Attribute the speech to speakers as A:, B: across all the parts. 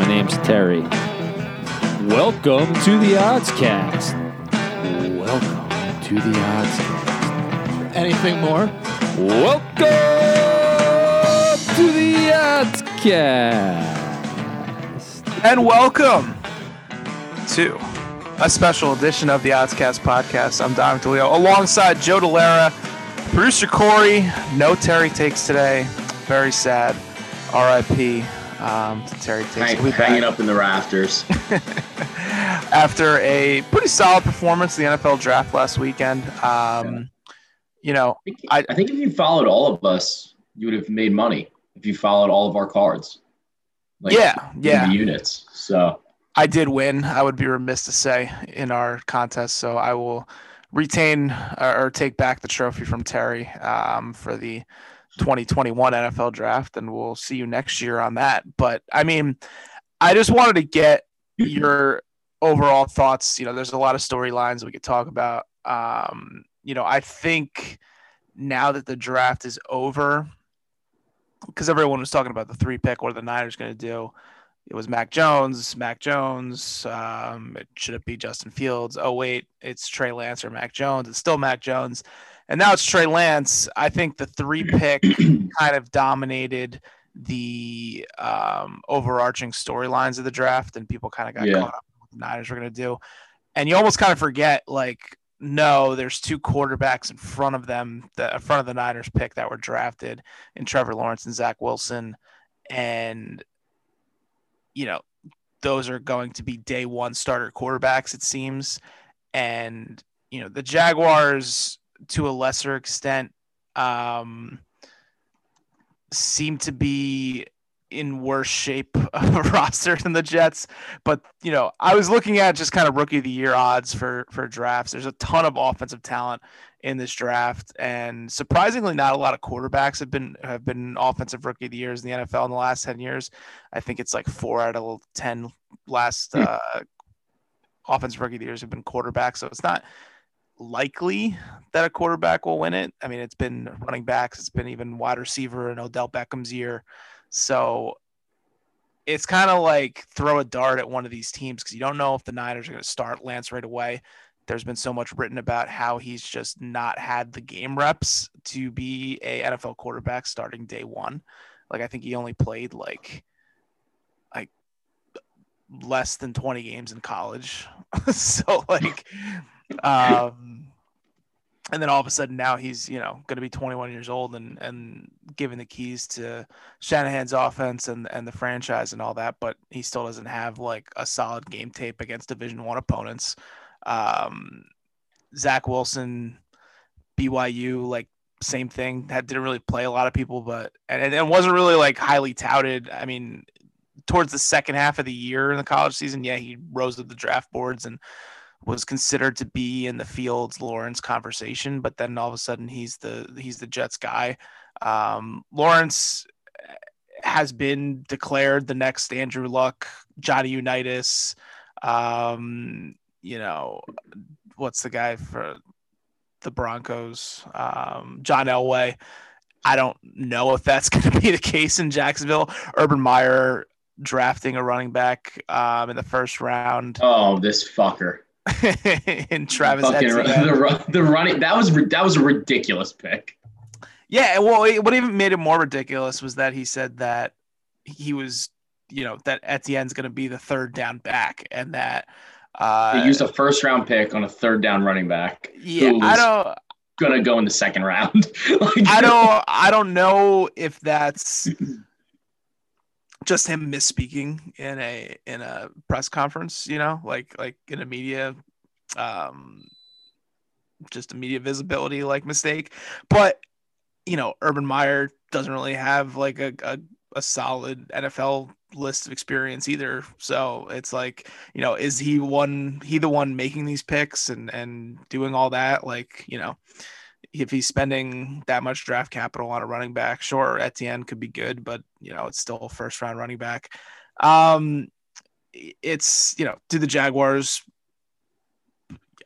A: My name's Terry. Welcome to the Oddscast. Welcome to the Oddscast.
B: Anything more?
A: Welcome to the Oddscast.
C: And welcome to a special edition of the Oddscast podcast. I'm Dominic DeLeo alongside Joe Delera, producer Corey. No Terry takes today. Very sad. RIP um, Terry takes.
D: Hang, hanging
C: back
D: up in the rafters.
C: after a pretty solid performance in the NFL draft last weekend. Um, you know,
D: I, I think if you followed all of us, you would have made money if you followed all of our cards. Like,
C: yeah, yeah.
D: The units. So
C: I did win. I would be remiss to say in our contest. So I will retain or, or take back the trophy from Terry um, for the 2021 NFL draft, and we'll see you next year on that. But I mean, I just wanted to get your overall thoughts. You know, there's a lot of storylines we could talk about. Um, you know, I think now that the draft is over, because everyone was talking about the three pick, what are the Niners going to do? It was Mac Jones, Mac Jones. Um, it should it be Justin Fields? Oh wait, it's Trey Lance or Mac Jones. It's still Mac Jones, and now it's Trey Lance. I think the three pick kind of dominated the um, overarching storylines of the draft, and people kind of got
D: Yeah.
C: caught up with what the Niners were going to do. And you almost kind of forget, like, no, there's two quarterbacks in front of them, the in front of the Niners pick that were drafted in Trevor Lawrence and Zach Wilson, and you know those are going to be day one starter quarterbacks, it seems, and you know the Jaguars to a lesser extent um, seem to be in worse shape of a roster than the Jets. But you know, I was looking at just kind of rookie of the year odds for for drafts. There's a ton of offensive talent in this draft, and surprisingly, not a lot of quarterbacks have been have been offensive rookie of the years in the NFL in the last ten years. I think it's like four out of ten last uh, offensive rookie of the years have been quarterbacks. So it's not likely that a quarterback will win it. I mean, it's been running backs, it's been even wide receiver in Odell Beckham's year. So it's kind of like throw a dart at one of these teams because you don't know if the Niners are going to start Lance right away. There's been so much written about how he's just not had the game reps to be a NFL quarterback starting day one. Like I think he only played like like less than 20 games in college. so like um and then all of a sudden now he's you know going to be 21 years old and and given the keys to Shanahan's offense and and the franchise and all that but he still doesn't have like a solid game tape against division 1 opponents. Um Zach Wilson BYU like same thing. That didn't really play a lot of people but and and wasn't really like highly touted. I mean towards the second half of the year in the college season yeah he rose to the draft boards and was considered to be in the Fields Lawrence conversation, but then all of a sudden he's the he's the Jets guy. Um, Lawrence has been declared the next Andrew Luck, Johnny Unitas. Um, you know, what's the guy for the Broncos? Um, John Elway. I don't know if that's going to be the case in Jacksonville. Urban Meyer drafting a running back um, in the first round
D: oh, this fucker.
C: in Travis
D: Fucking, the, the running that was that was a ridiculous pick.
C: Yeah, well, it- what even made it more ridiculous was that he said that he was, you know, that Etienne's going to be the third down back, and that uh,
D: They used a first round pick on a third down running back.
C: yeah, I don't,
D: Gonna go in the second round. Like,
C: I don't, I don't know if that's just him misspeaking in a in a press conference, you know, like like in a media, um, just a media visibility like mistake, but you know, Urban Meyer doesn't really have like a, a, a solid NFL list of experience either. So it's like, you know, is he one he the one making these picks and and doing all that? Like, you know, if he's spending that much draft capital on a running back, sure, Etienne could be good, but you know, it's still a first round running back. Um it's you know, do the Jaguars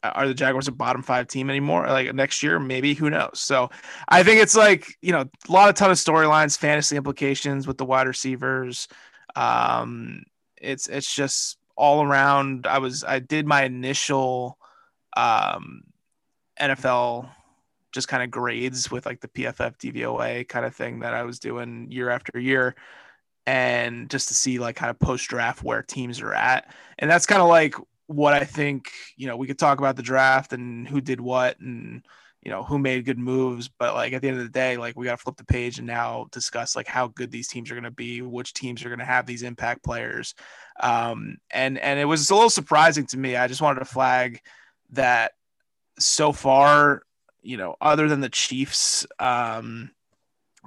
C: are the Jaguars a bottom five team anymore? Like next year, maybe who knows? So I think it's like you know a lot of ton of storylines, fantasy implications with the wide receivers. Um, It's it's just all around. I was I did my initial um, NFL just kind of grades with like the PFF DVOA kind of thing that I was doing year after year and just to see like kind of post draft where teams are at. And that's kind of like what I think, you know, we could talk about the draft and who did what and you know who made good moves but like at the end of the day like we got to flip the page and now discuss like how good these teams are going to be which teams are going to have these impact players um and and it was a little surprising to me i just wanted to flag that so far you know other than the chiefs um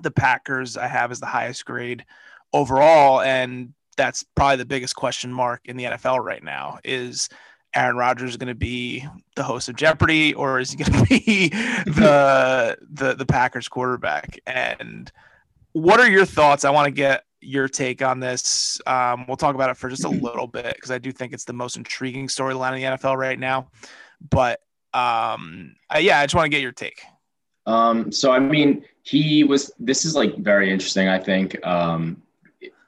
C: the packers i have as the highest grade overall and that's probably the biggest question mark in the nfl right now is Aaron Rodgers going to be the host of Jeopardy, or is he going to be the the the Packers quarterback? And what are your thoughts? I want to get your take on this. Um, we'll talk about it for just a little bit because I do think it's the most intriguing storyline in the NFL right now. But um, I, yeah, I just want to get your take.
D: Um, so I mean, he was. This is like very interesting. I think um,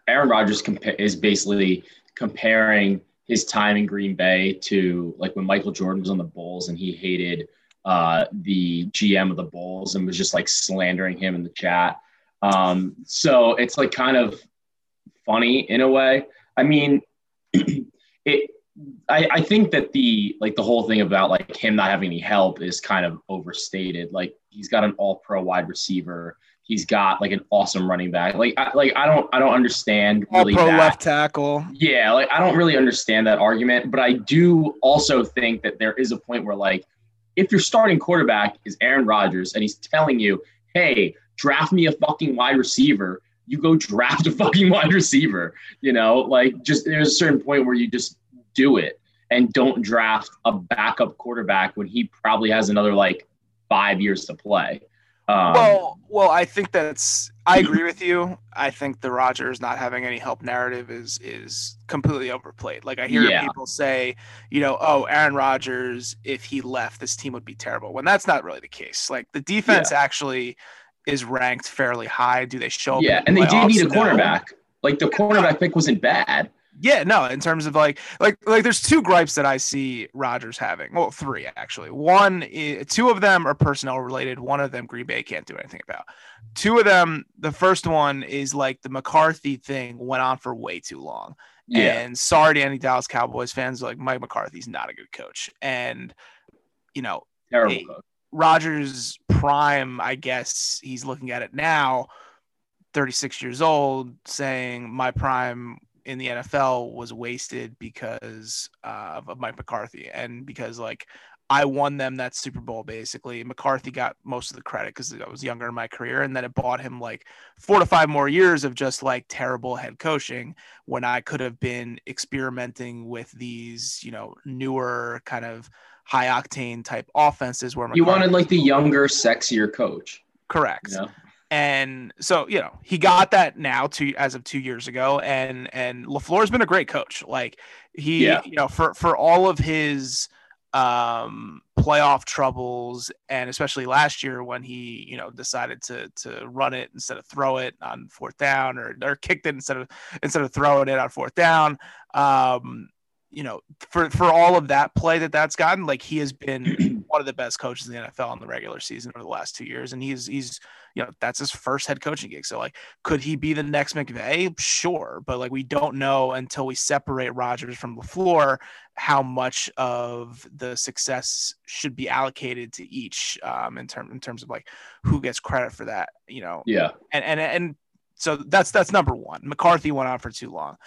D: Aaron Rodgers compa- is basically comparing his time in Green Bay to like when Michael Jordan was on the Bulls and he hated uh, the GM of the Bulls and was just like slandering him in the chat. Um, so it's like kind of funny in a way. I mean, it. I, I think that the like the whole thing about like him not having any help is kind of overstated. Like he's got an all pro wide receiver He's got like an awesome running back. Like, I, like I don't, I don't understand
C: really All pro that. left tackle.
D: Yeah, like I don't really understand that argument, but I do also think that there is a point where like, if your starting quarterback is Aaron Rodgers and he's telling you, "Hey, draft me a fucking wide receiver," you go draft a fucking wide receiver. You know, like just there's a certain point where you just do it and don't draft a backup quarterback when he probably has another like five years to play.
C: Um, well, well, I think that's. I agree with you. I think the Rodgers not having any help narrative is is completely overplayed. Like I hear yeah. people say, you know, oh, Aaron Rodgers, if he left, this team would be terrible. When that's not really the case. Like the defense yeah. actually is ranked fairly high. Do they show?
D: Yeah, and they do need a cornerback. Like the cornerback pick wasn't bad.
C: Yeah, no, in terms of like like like there's two gripes that I see Rodgers having. Well, three actually. One is, two of them are personnel related. One of them Green Bay can't do anything about. Two of them, the first one is like the McCarthy thing went on for way too long. Yeah. And sorry to any Dallas Cowboys fans, like Mike McCarthy's not a good coach. And you know, terrible Rodgers prime, I guess he's looking at it now, 36 years old, saying my prime in the NFL was wasted because uh, of Mike McCarthy and because like I won them that Super Bowl basically. McCarthy got most of the credit because I was younger in my career, and then it bought him like four to five more years of just like terrible head coaching when I could have been experimenting with these, you know, newer kind of high octane type offenses where
D: McCarthy you wanted like the younger, sexier coach.
C: Correct. You know? And so, you know, he got that now to as of two years ago. And and LaFleur's been a great coach. Like he, yeah. you know, for for all of his um playoff troubles and especially last year when he you know decided to to run it instead of throw it on fourth down or, or kicked it instead of instead of throwing it on fourth down um you know, for for all of that play that that's gotten, like he has been one of the best coaches in the NFL in the regular season over the last two years, and he's he's you know that's his first head coaching gig. So like, could he be the next McVay? Sure, but like we don't know until we separate Rodgers from LaFleur how much of the success should be allocated to each um, in term in terms of like who gets credit for that. You know,
D: yeah,
C: and and and so that's that's number one. McCarthy went on for too long.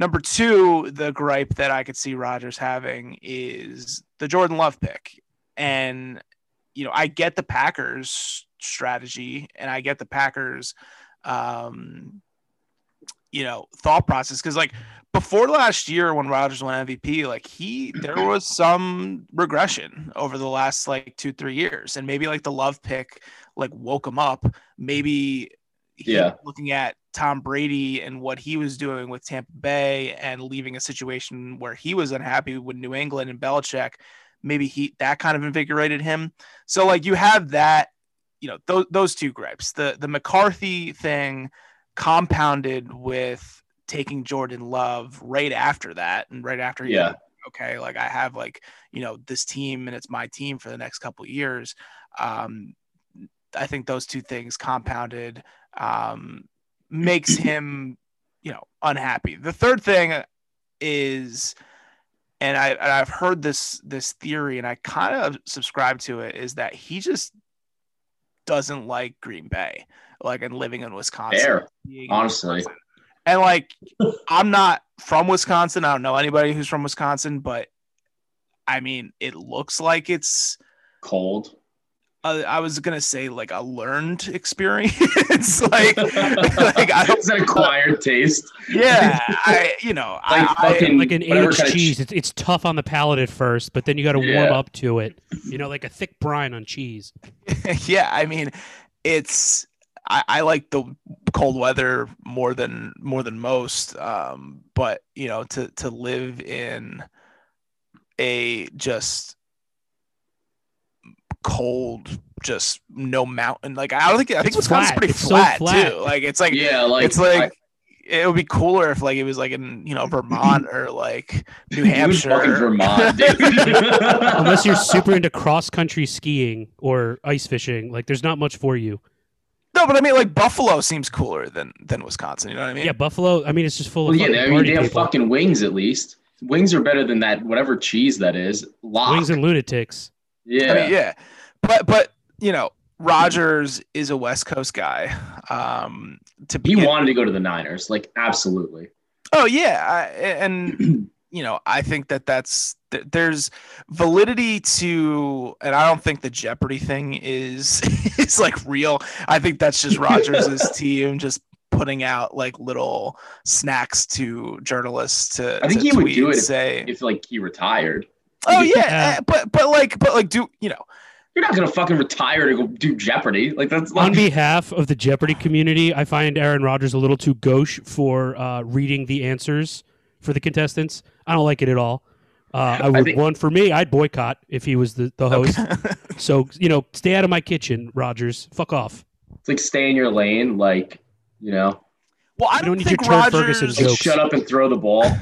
C: Number two, the gripe that I could see Rodgers having is the Jordan Love pick. And, you know, I get the Packers strategy and I get the Packers, um, you know, thought process. Cause like before last year when Rodgers won MVP, like he, there was some regression over the last like two, three years. And maybe like the Love pick, like woke him up. Maybe
D: yeah.
C: looking at Tom Brady and what he was doing with Tampa Bay and leaving a situation where he was unhappy with New England and Belichick, maybe he that kind of invigorated him. So like you have that, you know, those those two gripes. The the McCarthy thing compounded with taking Jordan Love right after that, and right after he
D: Yeah.
C: okay, like I have like you know this team and it's my team for the next couple years. Um, I think those two things compounded um, makes him you know unhappy. The third thing is, and I and I've heard this this theory and I kind of subscribe to it is that he just doesn't like Green Bay, like and living in Wisconsin.
D: Fair, honestly.
C: Wisconsin. And like, I'm not from Wisconsin. I don't know anybody who's from Wisconsin, but I mean, it looks like it's.
D: Cold.
C: Uh, I was gonna say like a learned experience, like, like I don't.
D: It's an acquired taste.
C: Yeah, I you know
D: Like
C: I, I
B: like an aged
D: kind of
B: cheese. It's, it's tough on the palate at first, but then you got to warm
D: Yeah.
B: up to it. You know, like a thick brine on cheese.
C: yeah, I mean, it's I, I like the cold weather more than more than most. Um, but you know, to to live in a just cold, just no mountain. Like I don't think I think
B: It's
C: Wisconsin's
B: flat.
C: pretty
B: It's so
C: flat,
B: flat.
C: too. Like it's like
D: yeah, like
C: it's like. it would be cooler if like it was like in you know Vermont or like New
D: I, Dude, fucking
C: Hampshire.
D: Vermont, dude.
B: Unless you're super into cross country skiing or ice fishing, like there's not much for you.
C: No, but I mean like Buffalo seems cooler than than Wisconsin. You know what I mean?
B: Yeah, Buffalo. I mean, it's just full
D: Well,
B: of
D: yeah,
B: fucking
D: I mean, they have
B: people.
D: fucking wings at least. Wings are better than that whatever cheese that is. Lock.
B: wings and lunatics.
D: Yeah.
C: I mean, yeah, but but you know, Rodgers is a West Coast guy. Um, to
D: be
C: He
D: wanted to go to the Niners, like absolutely.
C: Oh yeah, I, and you know, I think that that's there's validity to, and I don't think the Jeopardy thing is is like real. I think that's just Rodgers' team just putting out like little snacks to journalists to.
D: I think
C: to
D: he would do it if-
C: say,
D: If like he retired,
C: "Oh yeah,"
B: Yeah.
C: eh, but but like but like do you know?
D: you're not gonna fucking retire to go do Jeopardy. Like that's
B: On behalf of the Jeopardy community, I find Aaron Rodgers a little too gauche for uh, reading the answers for the contestants. I don't like it at all. Uh, I would
D: think-
B: one for me. I'd boycott if he was the, the host. So you know, stay out of my kitchen, Rodgers. Fuck off.
D: it's like stay in your lane. Like you know,
C: Well, I don't,
B: don't need
C: think
B: your
C: Rodgers.
B: Ferguson
D: like
B: jokes.
D: shut up and throw the ball.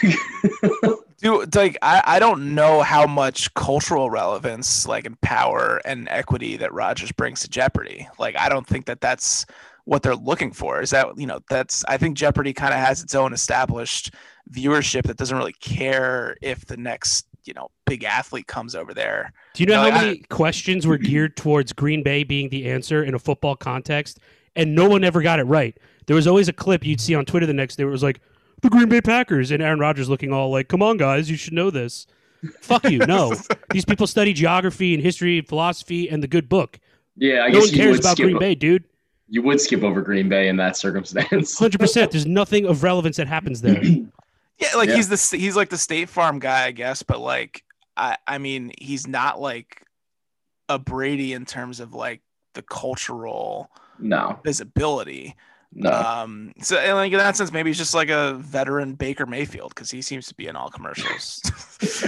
C: Dude, like I, I don't know how much cultural relevance, like and power and equity that Rodgers brings to Jeopardy. Like I don't think that that's what they're looking for. Is that you know that's I think Jeopardy kind of has its own established viewership that doesn't really care if the next you know big athlete comes over there.
B: Do you know
C: No,
B: how
C: I-
B: many questions were geared towards Green Bay being the answer in a football context, and no one ever got it right? There was always a clip you'd see on Twitter the next day where it was like the Green Bay Packers and Aaron Rodgers looking all like, "Come on, guys, you should know this." Fuck you. No, these people study geography and history and philosophy and the good book.
D: Yeah, I
B: no
D: guess
B: one
D: you
B: cares about
D: skip.
B: Green Bay, dude.
D: You would skip over Green Bay in that circumstance.
B: Hundred percent. There's nothing of relevance that happens there.
C: Yeah, like
D: Yeah.
C: he's the he's like the State Farm guy, I guess, but like I I mean he's not like a Brady in terms of like the cultural
D: No,
C: visibility.
D: No.
C: Um, so and like in that sense, maybe he's just like a veteran Baker Mayfield because he seems to be in all commercials.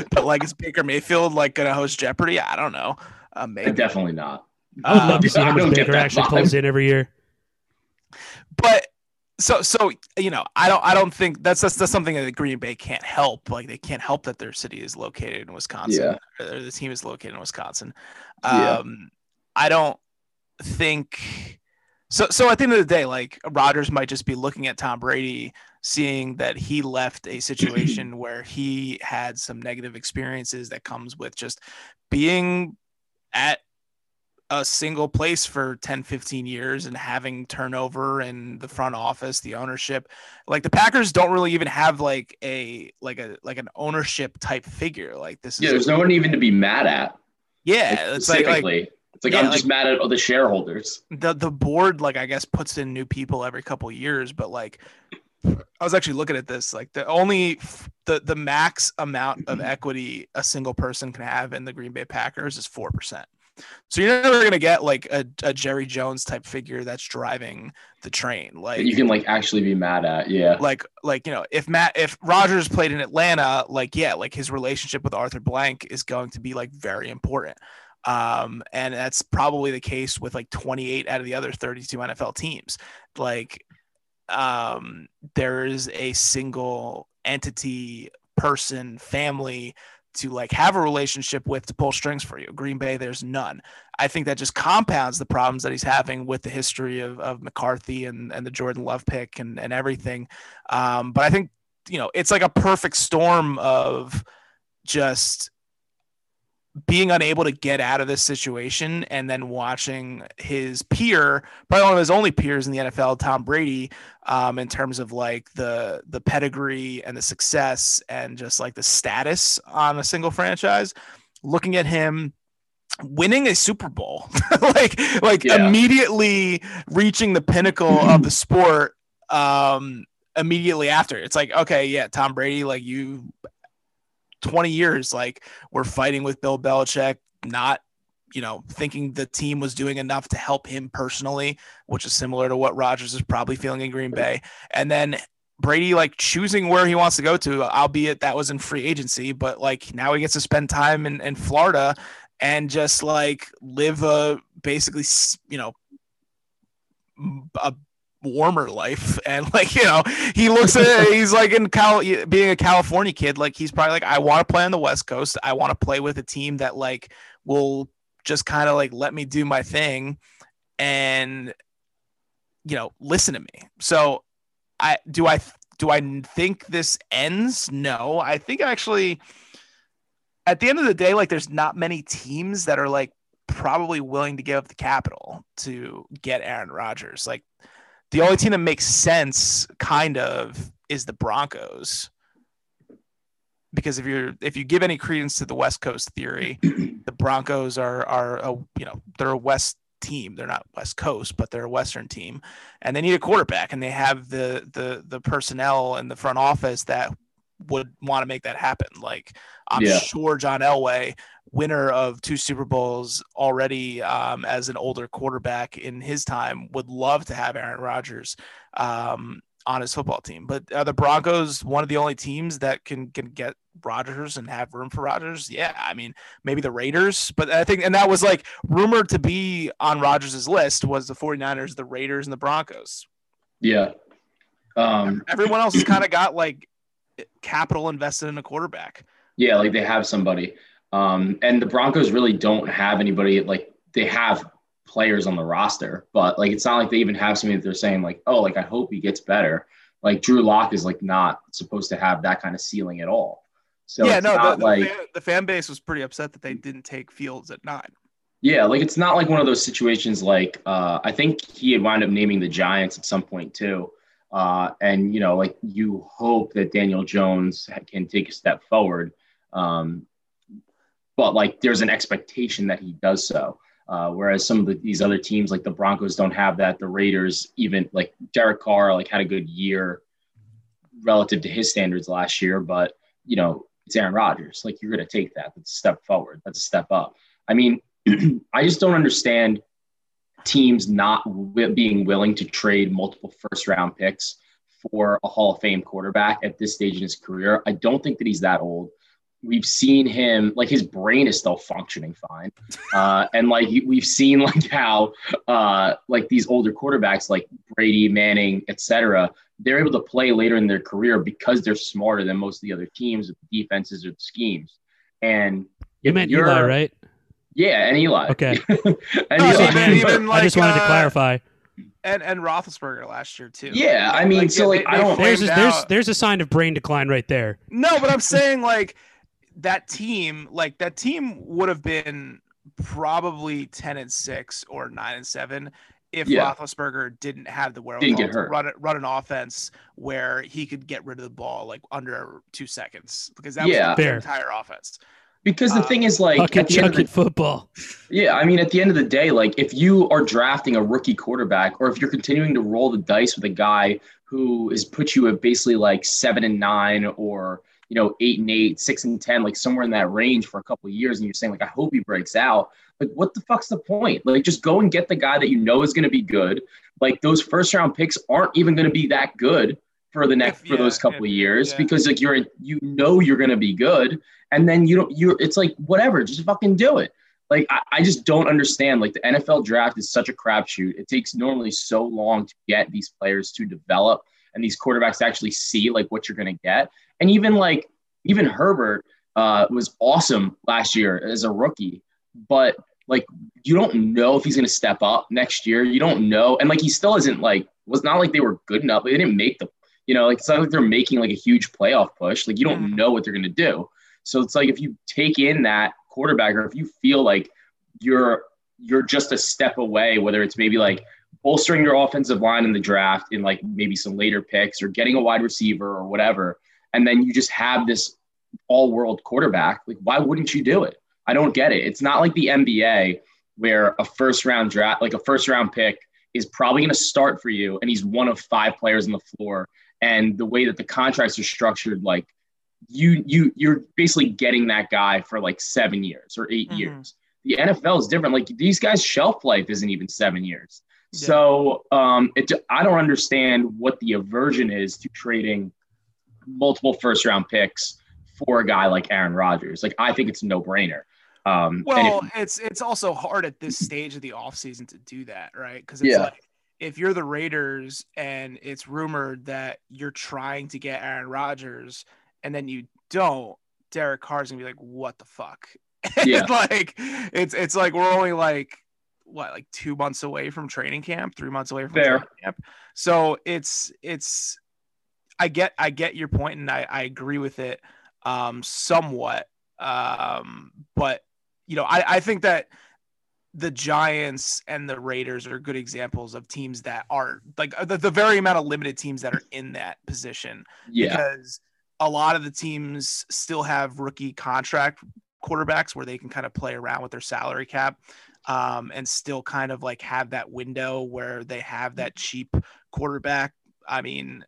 C: but like, is Baker Mayfield like gonna host Jeopardy? I don't know. Uh, maybe.
D: Definitely not.
B: I would love
C: Um,
B: to see how much Baker actually
D: vibe.
B: pulls in every year.
C: but so so you know, I don't I don't think that's that's, that's something that Green Bay can't help. Like they can't help that their city is located in Wisconsin. Yeah. Or the team is located in Wisconsin.
D: Yeah.
C: Um, I don't think so. So at the end of the day, like Rodgers might just be looking at Tom Brady, seeing that he left a situation where he had some negative experiences that comes with just being at a single place for 10 15 years and having turnover in the front office the ownership like the packers don't really even have like a like a like an ownership type figure like this
D: Yeah,
C: is
D: there's no one even to be mad at.
C: yeah
D: like,
C: it's like, like
D: specifically. It's like
C: yeah,
D: I'm
C: like-
D: just mad at the shareholders.
C: the the board like I guess puts in new people every couple years, but like I was actually looking at this like the only the the max amount of equity a single person can have in the Green Bay Packers is four percent. So you're never gonna get like a, a Jerry Jones type figure that's driving the train. Like
D: you can like actually be mad at. Yeah.
C: like like you know if Matt if Rodgers played in Atlanta, like yeah, like his relationship with Arthur Blank is going to be like very important. Um, and that's probably the case with like 28 out of the other 32 NFL teams. Like um, there is a single entity, person, family to like have a relationship with to pull strings for you. Green Bay, there's none. I think that just compounds the problems that he's having with the history of, of McCarthy and, and the Jordan Love pick and, and everything. Um, but I think, you know, it's like a perfect storm of just being unable to get out of this situation and then watching his peer, probably one of his only peers in the NFL, Tom Brady, um, in terms of like the the pedigree and the success and just like the status on a single franchise, looking at him winning a Super Bowl, like like
D: Yeah.
C: immediately reaching the pinnacle of the sport um immediately after. It's like, okay, yeah, Tom Brady, like you 20 years, like we're fighting with Bill Belichick, not you know, thinking the team was doing enough to help him personally, which is similar to what Rodgers is probably feeling in Green Bay. And then Brady like choosing where he wants to go to, albeit that was in free agency, but like now he gets to spend time in, in Florida and just like live a basically, you know, a warmer life. And like, you know, he looks at it, he's like in Cal, being a California kid, like he's probably like, I want to play on the West Coast. I want to play with a team that like will just kind of like let me do my thing and you know listen to me so i do i do i think this ends no i think actually at the end of the day like there's not many teams that are like probably willing to give up the capital to get aaron rodgers like the only team that makes sense kind of is the broncos because if you're if you give any credence to the west coast theory the Broncos are are a you know they're a West team. They're not West Coast, but they're a Western team, and they need a quarterback, and they have the the the personnel in the front office that would want to make that happen. Like I'm
D: Yeah.
C: sure John Elway, winner of two Super Bowls already um, as an older quarterback in his time, would love to have Aaron Rodgers um, on his football team. But are the Broncos one of the only teams that can can get Rodgers and have room for Rodgers? Yeah, I mean maybe the Raiders, but I think and that was like rumored to be on Rodgers' list was the 49ers, the Raiders, and the Broncos.
D: Yeah. Um,
C: Everyone else has kind of got like capital invested in a quarterback.
D: yeah, like they have somebody. Um, and the Broncos really don't have anybody like they have players on the roster, but like it's not like they even have somebody that they're saying like, oh, like I hope he gets better. Like Drew Lock is like not supposed to have that kind of ceiling at all. So
C: yeah, no, the, the,
D: like
C: fan, the fan base was pretty upset that they didn't take Fields at nine.
D: Yeah, like it's not like one of those situations like uh, I think he had wound up naming the Giants at some point too. Uh, and you know, like you hope that Daniel Jones can take a step forward. Um, but like there's an expectation that he does so. Uh, whereas some of the, these other teams, like the Broncos, don't have that. The Raiders, even like Derek Carr, like had a good year relative to his standards last year, but you know it's Aaron Rodgers. Like you're going to take that. That's a step forward. That's a step up. I mean, I just don't understand teams not wi- being willing to trade multiple first round picks for a Hall of Fame quarterback at this stage in his career. I don't think that he's that old. We've seen him like his brain is still functioning fine, uh, and like we've seen like how uh, like these older quarterbacks like Brady, Manning, etc. They're able to play later in their career because they're smarter than most of the other teams defenses or the schemes. And
B: You meant
D: you're-
B: Eli, right?
D: Yeah, and Eli.
B: Okay.
D: and
C: No,
D: Eli.
C: even- even
B: I just
C: like,
B: wanted to
C: uh,
B: clarify.
C: And and Roethlisberger last year too.
D: Yeah, I mean, so, like, I don't-
B: There's a, there's there's a sign of brain decline right there.
C: No, but I'm saying like that team, like that team would have been probably ten and six or nine and seven if
D: Yeah.
C: Roethlisberger didn't have the
D: Didn't
C: wherewithal to run run an offense where he could get rid of the ball like under two seconds because that
D: Yeah.
C: was the
B: Fair.
C: entire offense.
D: Because the
C: Uh,
D: thing is, like,
B: Fucking
D: at the end of
B: chuck
D: the
B: it football.
D: Yeah, I mean, at the end of the day, like if you are drafting a rookie quarterback, or if you're continuing to roll the dice with a guy who has put you at basically like seven and nine, or you know eight and eight, six and ten, like somewhere in that range for a couple of years, and you're saying like, I hope he breaks out. Like, what the fuck's the point? Like, just go and get the guy that you know is going to be good. Like those first round picks aren't even going to be that good for the next
C: If-
D: for those couple
C: if-
D: of years
C: yeah.
D: because like you're you know you're going to be good, and then you don't you're it's like whatever, just fucking do it. like I, I just don't understand. Like the NFL draft is such a crapshoot. It takes normally so long to get these players to develop and these quarterbacks to actually see like what you're gonna get. And even like even Herbert uh, was awesome last year as a rookie, but like you don't know if he's going to step up next year. You don't know, and like he still isn't like was not like they were good enough. They didn't make the you know like it's not like they're making like a huge playoff push. Like you don't know what they're going to do. So it's like if you take in that quarterback, or if you feel like you're you're just a step away, whether it's maybe like bolstering your offensive line in the draft in like maybe some later picks or getting a wide receiver or whatever, and then you just have this all world quarterback, like why wouldn't you do it? I don't get it. It's not like the NBA where a first round draft, like a first round pick, is probably going to start for you, and he's one of five players on the floor. And the way that the contracts are structured, like you you you're basically getting that guy for like seven years or 8
C: Mhm.
D: years. The NFL is different. Like these guys' shelf life isn't even seven years.
C: Yeah.
D: So um, it, I don't understand what the aversion is to trading multiple first round picks for a guy like Aaron Rodgers. Like I think it's a no brainer. Um,
C: Well,
D: if-
C: it's it's also hard at this stage of the offseason to do that, right? Because it's
D: Yeah.
C: like if you're the Raiders and it's rumored that you're trying to get Aaron Rodgers and then you don't, Derek Carr's gonna be like, "What the fuck?"
D: Yeah.
C: like it's it's like we're only like what like two months away from training camp, three months away from
D: Fair.
C: training camp. So it's it's I get I get your point and I, I agree with it um somewhat. Um but you know I, I think that the Giants and the Raiders are good examples of teams that are like the, the very amount of limited teams that are in that position
D: yeah,
C: because a lot of the teams still have rookie contract quarterbacks where they can kind of play around with their salary cap um, and still kind of like have that window where they have that cheap quarterback. I mean,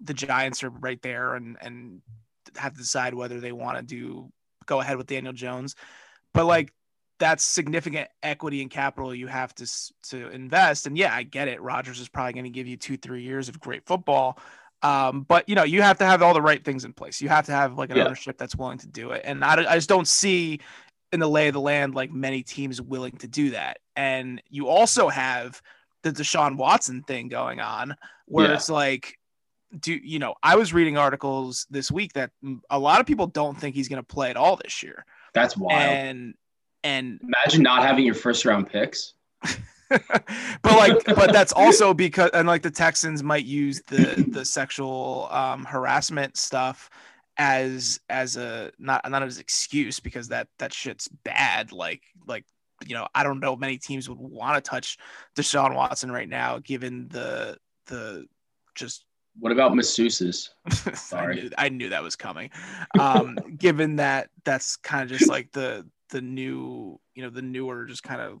C: the Giants are right there and and have to decide whether they want to do go ahead with Daniel Jones, but like that's significant equity and capital you have to to invest. And yeah, I get it. Rodgers is probably going to give you two three years of great football. Um, but you know, you have to have all the right things in place. You have to have like an
D: Yeah.
C: ownership that's willing to do it. And I, I just don't see in the lay of the land like many teams willing to do that. And you also have the Deshaun Watson thing going on, where
D: Yeah.
C: it's like, do you know? I was reading articles this week that a lot of people don't think he's going to play at all this year,
D: that's wild.
C: and and
D: Imagine not having your first round picks.
C: but like but that's also because and like the texans might use the the sexual um harassment stuff as as a not not as excuse because that that shit's bad like like you know i don't know many teams would want to touch deshaun watson right now given the the just
D: What about masseuses?
C: I
D: Sorry.
C: knew, I knew that was coming. Um, given that that's kind of just like the the new, you know, the newer just kind of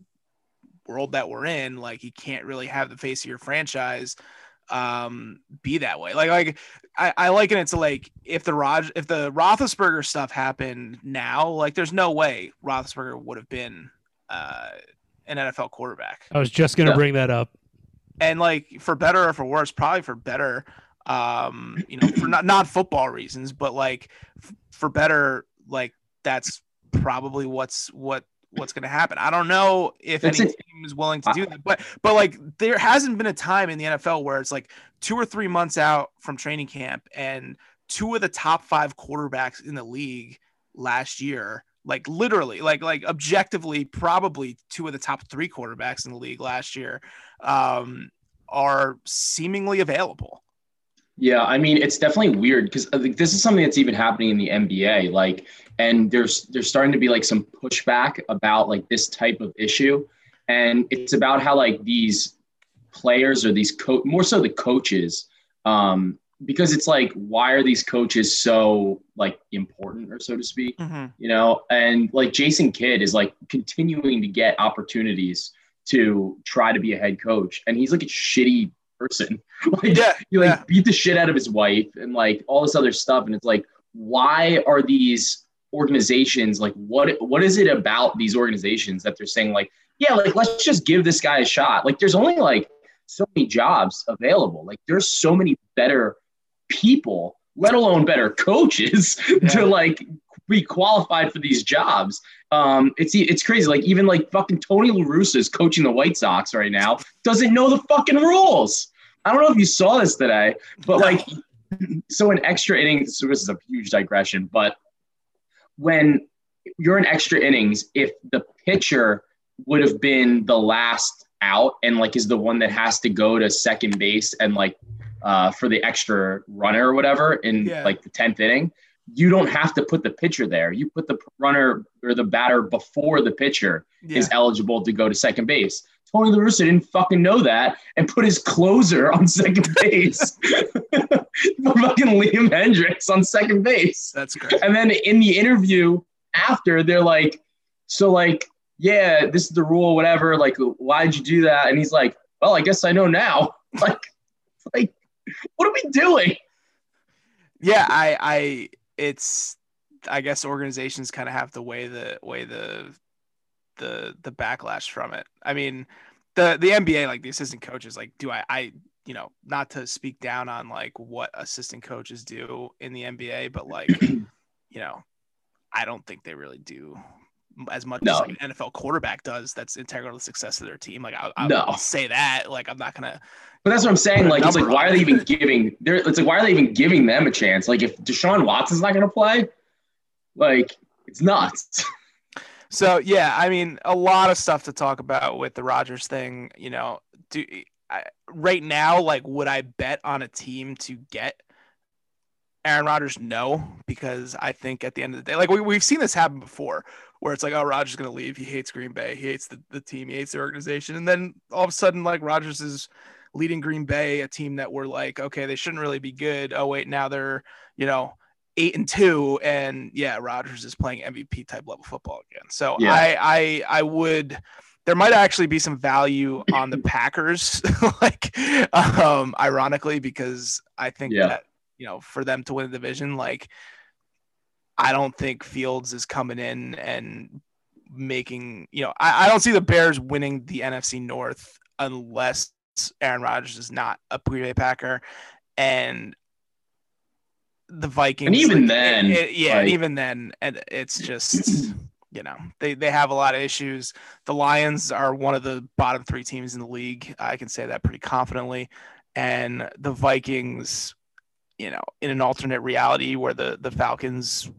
C: world that we're in. Like you can't really have the face of your franchise um be that way. Like like I, I liken it to like if the Rod if the Roethlisberger stuff happened now, like there's no way Roethlisberger would have been uh an NFL quarterback
B: I was just gonna
D: Yeah.
B: bring that up.
C: and like for better or for worse, probably for better. Um, you know, for not not football reasons, but like f- for better, like that's probably what's what what's going to happen. I don't know if
D: That's
C: any
D: it.
C: team is willing to do that, but but like there hasn't been a time in the NFL where it's like two or three months out from training camp and two of the top five quarterbacks in the league last year like literally like like objectively probably two of the top three quarterbacks in the league last year um are seemingly available
D: Yeah, I mean, it's definitely weird because like, this is something that's even happening in the NBA. Like, and there's there's starting to be like some pushback about like this type of issue, and it's about how like these players or these co- more so the coaches, um, because it's like why are these coaches so like important or so to speak? you know and like jason kidd is like continuing to get opportunities to try to be a head coach and he's like a shitty person like
C: yeah
D: he like
C: yeah.
D: beat the shit out of his wife and like all this other stuff and it's like why are these organizations like what what is it about these organizations that they're saying like yeah like let's just give this guy a shot like there's only like so many jobs available like there's so many better people let alone better coaches
C: Yeah.
D: to like be qualified for these jobs. Um, it's it's crazy. Like even like fucking Tony La Russa is coaching the White Sox right now. Doesn't know the fucking rules. I don't know if you saw this today, but like, so in extra innings, so this is a huge digression, but when you're in extra innings, if the pitcher would have been the last out and like is the one that has to go to second base and like uh, for the extra runner or whatever in
C: Yeah.
D: like the 10th inning, you don't have to put the pitcher there. You put the runner or the batter before the pitcher
C: Yeah.
D: is eligible to go to second base. Tony La Russa didn't fucking know that and put his closer on second base. Fucking Liam Hendriks on second base.
C: That's great.
D: And then in the interview after, they're like, so like, yeah, this is the rule, whatever. Like, why'd you do that? And he's like, well, I guess I know now. Like, like, what are we doing?
C: Yeah, I, I, it's, I guess organizations kind of have to weigh the weigh the, the, the backlash from it. I mean, the the NBA, like the assistant coaches, like, do I, I, you know, not to speak down on like what assistant coaches do in the NBA, but like, you know, I don't think they really do as much as like an NFL quarterback does. That's integral to the success of their team. Like, I, I
D: No.
C: will say that. Like, I'm not gonna.
D: But that's what I'm saying. Like, it's like, why are they even giving? They're, it's like, why are they even giving them a chance? Like, if Deshaun Watson's not going to play, like, it's nuts.
C: So yeah, I mean, a lot of stuff to talk about with the Rodgers thing. You know, do I, right now, like, would I bet on a team to get Aaron Rodgers? No, because I think at the end of the day, like we, we've seen this happen before, where it's like, oh, Rodgers is going to leave. He hates Green Bay. He hates the, the team. He hates the organization. And then all of a sudden, like Rodgers is leading Green Bay, a team that we're like, okay, they shouldn't really be good. Oh wait, now they're you know eight and two, and yeah, Rodgers is playing MVP type level football again. So
D: Yeah.
C: I I I would. There might actually be some value on the Packers, like, um, ironically, because I think
D: Yeah.
C: that you know for them to win the division, like, I don't think Fields is coming in and making you know I, I don't see the Bears winning the NFC North unless Aaron Rodgers is not a Green Bay Packer, and the Vikings.
D: And even
C: like,
D: then,
C: it- it- yeah,
D: like-
C: even then, and it's just you know they they have a lot of issues. The Lions are one of the bottom three teams in the league. I can say that pretty confidently, and the Vikings, you know, in an alternate reality where the the Falcons.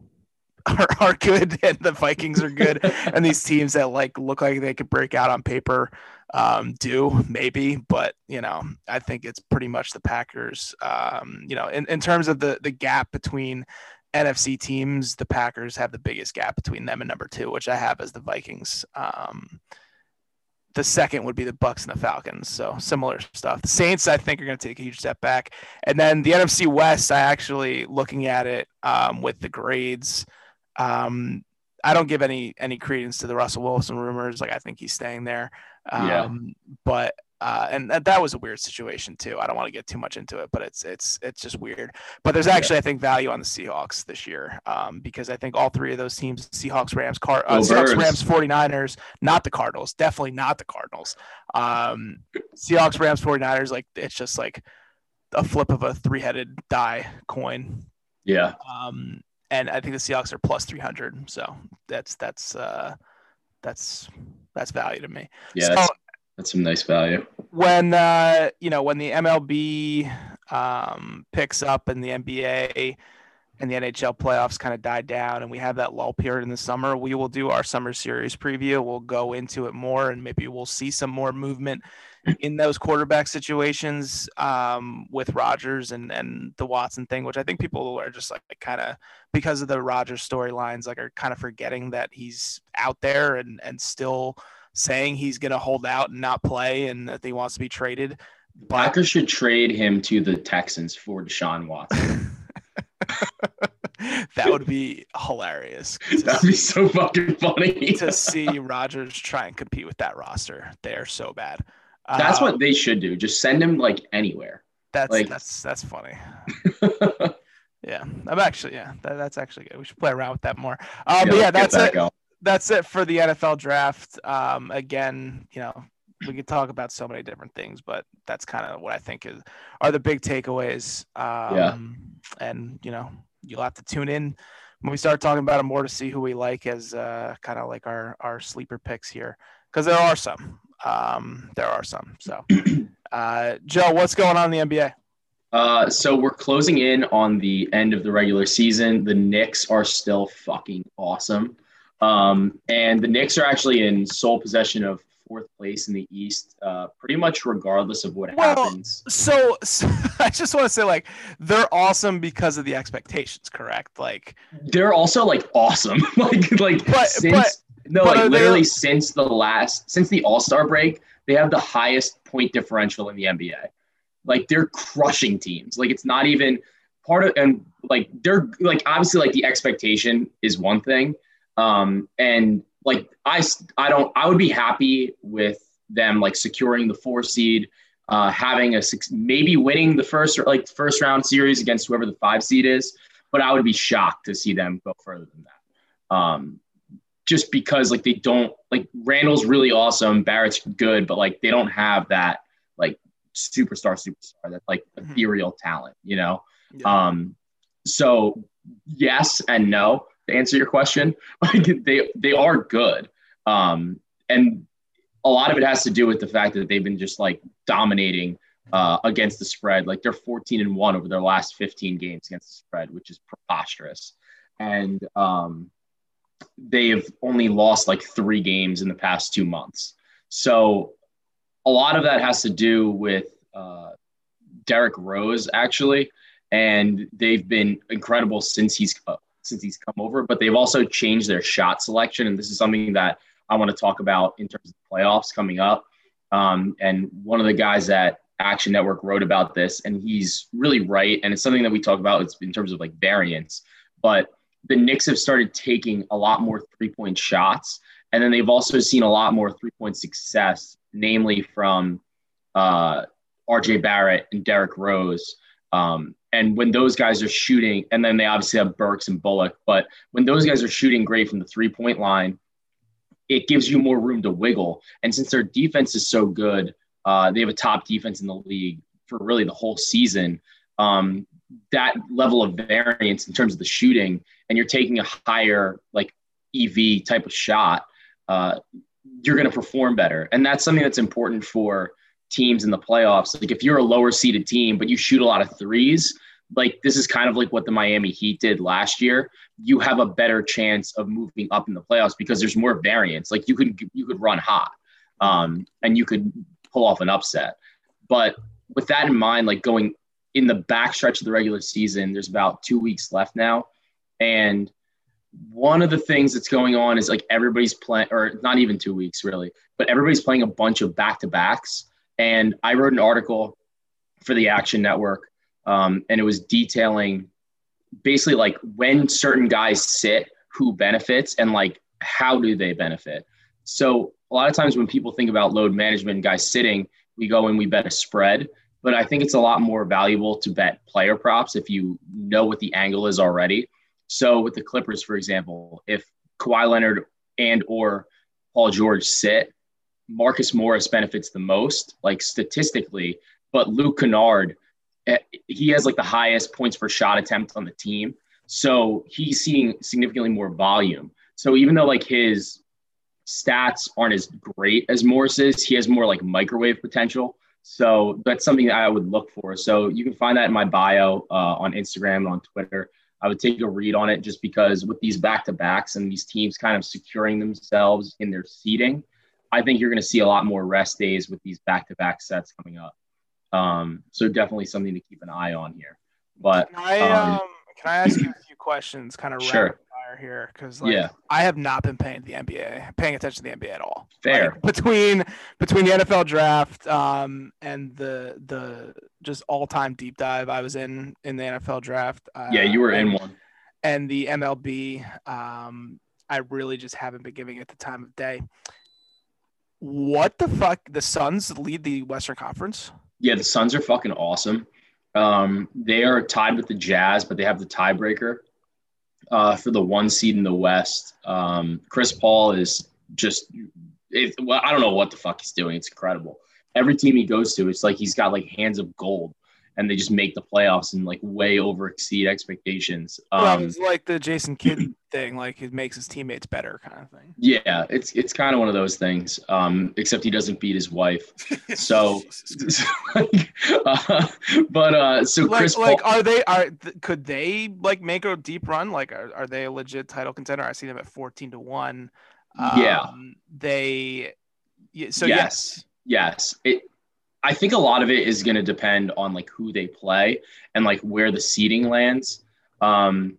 C: Are, are good and the Vikings are good and these teams that like look like they could break out on paper um, do maybe, but you know, I think it's pretty much the Packers. Um, you know, in, in terms of the the gap between NFC teams, the Packers have the biggest gap between them and number two, which I have as the Vikings. Um, the second would be the Bucs and the Falcons. So similar stuff. The Saints, I think, are going to take a huge step back. And then the NFC West, I actually looking at it um, with the grades. Um, I don't give any any credence to the Russell Wilson rumors. Like I think he's staying there. Um,
D: Yeah.
C: But uh, and that, that was a weird situation too. I don't want to get too much into it, but it's it's it's just weird. But there's actually I think value on the Seahawks this year um, because I think all three of those teams, Seahawks, Rams, Car- uh, Seahawks, Rams, 49ers, not the Cardinals, definitely not the Cardinals. Um, Seahawks, Rams, 49ers, like it's just like a flip of a three-headed die coin.
D: Yeah.
C: Um, and I think the Seahawks are plus 300. So that's that's uh, that's that's value to me.
D: Yeah.
C: So-
D: That's, some nice value.
C: when uh, you know when the MLB um, picks up and the NBA and the NHL playoffs kind of die down, and we have that lull period in the summer, we will do our summer series preview. We'll go into it more, and maybe we'll see some more movement in those quarterback situations um, with Rodgers and and the Watson thing, which I think people are just like kind of because of the Rodgers storylines, like are kind of forgetting that he's out there and and still saying he's going to hold out and not play and that he wants to be traded. But
D: Packers should trade him to the Texans for Deshaun Watson.
C: that would be hilarious
D: That'd be so fucking funny.
C: to see Rodgers try and compete with that roster. They are so bad.
D: That's
C: Uh,
D: what they should do. Just send him like anywhere.
C: that's
D: like-
C: that's that's funny. Yeah, I'm actually yeah, that, that's actually good. We should play around with that more. Uh, but yeah, that's
D: that
C: it.
D: going.
C: That's it for the NFL draft. Um, again, you know, we could talk about so many different things, but that's kind of what I think is are the big takeaways. Um,
D: Yeah.
C: And you know, you'll have to tune in when we start talking about it more to see who we like as uh, kind of like our our sleeper picks here, because there are some. Um, there are some. So, uh, Joe, what's going on in the NBA?
D: Uh, so we're closing in on the end of the regular season. The Knicks are still fucking awesome. Um, and the Knicks are actually in sole possession of fourth place in the East, uh, pretty much regardless of what
C: Well,
D: happens.
C: So, so I just want to say, like, they're awesome because of the expectations, correct? Like,
D: They're also like awesome. like like
C: But-
D: since
C: but-
D: no,
C: but
D: like
C: they-
D: literally since the last since the All Star break, they have the highest point differential in the NBA. Like they're crushing teams. Like it's not even part of and like they're like obviously like the expectation is one thing. Um and like I, I don't I would be happy with them like securing the four seed, uh having a six maybe winning the first like first round series against whoever the five seed is, but I would be shocked to see them go further than that. Um just because like they don't like Randall's really awesome, Barrett's good, but like they don't have that like superstar superstar that like
C: Mhm.
D: ethereal talent, you know.
C: yeah.
D: Um, so yes and no to answer your question. Like they they are good, um, and a lot of it has to do with the fact that they've been just like dominating uh, against the spread. Like they're 14 and one over their last 15 games against the spread, which is preposterous. And um, they've only lost like three games in the past two months. So a lot of that has to do with uh, Derrick Rose actually, and they've been incredible since he's uh, since he's come over. But they've also changed their shot selection, and this is something that I want to talk about in terms of the playoffs coming up. Um, and one of the guys at Action Network wrote about this, and he's really right. And it's something that we talk about in terms of like variance. But the Knicks have started taking a lot more three point shots, and then they've also seen a lot more three point success, namely from uh, RJ Barrett and Derrick Rose. Um, and when those guys are shooting, and then they obviously have Burks and Bullock, but when those guys are shooting great from the three point line, it gives you more room to wiggle. And since their defense is so good, uh, they have a top defense in the league for really the whole season. Um, that level of variance in terms of the shooting, and you're taking a higher like EV type of shot, uh, you're going to perform better. And that's something that's important for teams in the playoffs. Like if you're a lower seeded team, but you shoot a lot of threes, like this is kind of like what the Miami Heat did last year. You have a better chance of moving up in the playoffs because there's more variance. Like you could you could run hot, um, and you could pull off an upset. But with that in mind, like going in the backstretch of the regular season, there's about two weeks left now, and one of the things that's going on is like everybody's playing, or not even two weeks really, but everybody's playing a bunch of back to backs. And I wrote an article for the Action Network, um, and it was detailing basically like when certain guys sit, who benefits, and like how do they benefit. So a lot of times when people think about load management guys sitting, we go and we bet a spread. But I think it's a lot more valuable to bet player props if you know what the angle is already. So with the Clippers, for example, if Kawhi Leonard and or Paul George sit, Marcus Morris benefits the most, like statistically. But Luke Kennard, eh, he has like the highest points per shot attempt on the team, so he's seeing significantly more volume. So even though like his stats aren't as great as Morris's, he has more like microwave potential. So that's something that I would look for. So you can find that in my bio uh, on Instagram and on Twitter. I would take a read on it just because with these back to backs and these teams kind of securing themselves in their seating, I think you're going to see a lot more rest days with these back to back sets coming up. Um, so definitely something to keep an eye on here. But
C: Can I
D: um,
C: um, can I ask you a few questions, kind of
D: Sure.
C: fire here? Because like,
D: Yeah.
C: I have not been paying the NBA, paying attention to the NBA at all.
D: Fair.
C: Like, between between the NFL draft um, and the the just all time deep dive I was in in the NFL draft. Uh,
D: yeah, you were in one.
C: and the MLB. Um, I really just haven't been giving it the time of day. What the fuck? The Suns lead the Western Conference.
D: Yeah, the Suns are fucking awesome. Um, they are tied with the Jazz, but they have the tiebreaker uh, for the one seed in the West. Um, Chris Paul is just it, well, I don't know what the fuck he's doing. It's incredible. Every team he goes to, it's like he's got like hands of gold, and they just make the playoffs and like way over exceed expectations.
C: well,
D: Um,
C: it's like the Jason Kidd thing, like it makes his teammates better, kind of thing.
D: yeah, it's it's kind of one of those things. Um, except he doesn't beat his wife. So, like, uh, but uh, so
C: like,
D: Chris
C: like
D: Paul,
C: are they are th- could they like make a deep run? Like, are, are they a legit title contender? I see them at fourteen to one.
D: Yeah.
C: Um, they. yeah, So
D: yes, yes. It. I think a lot of it is going to depend on like who they play and like where the seating lands. Um,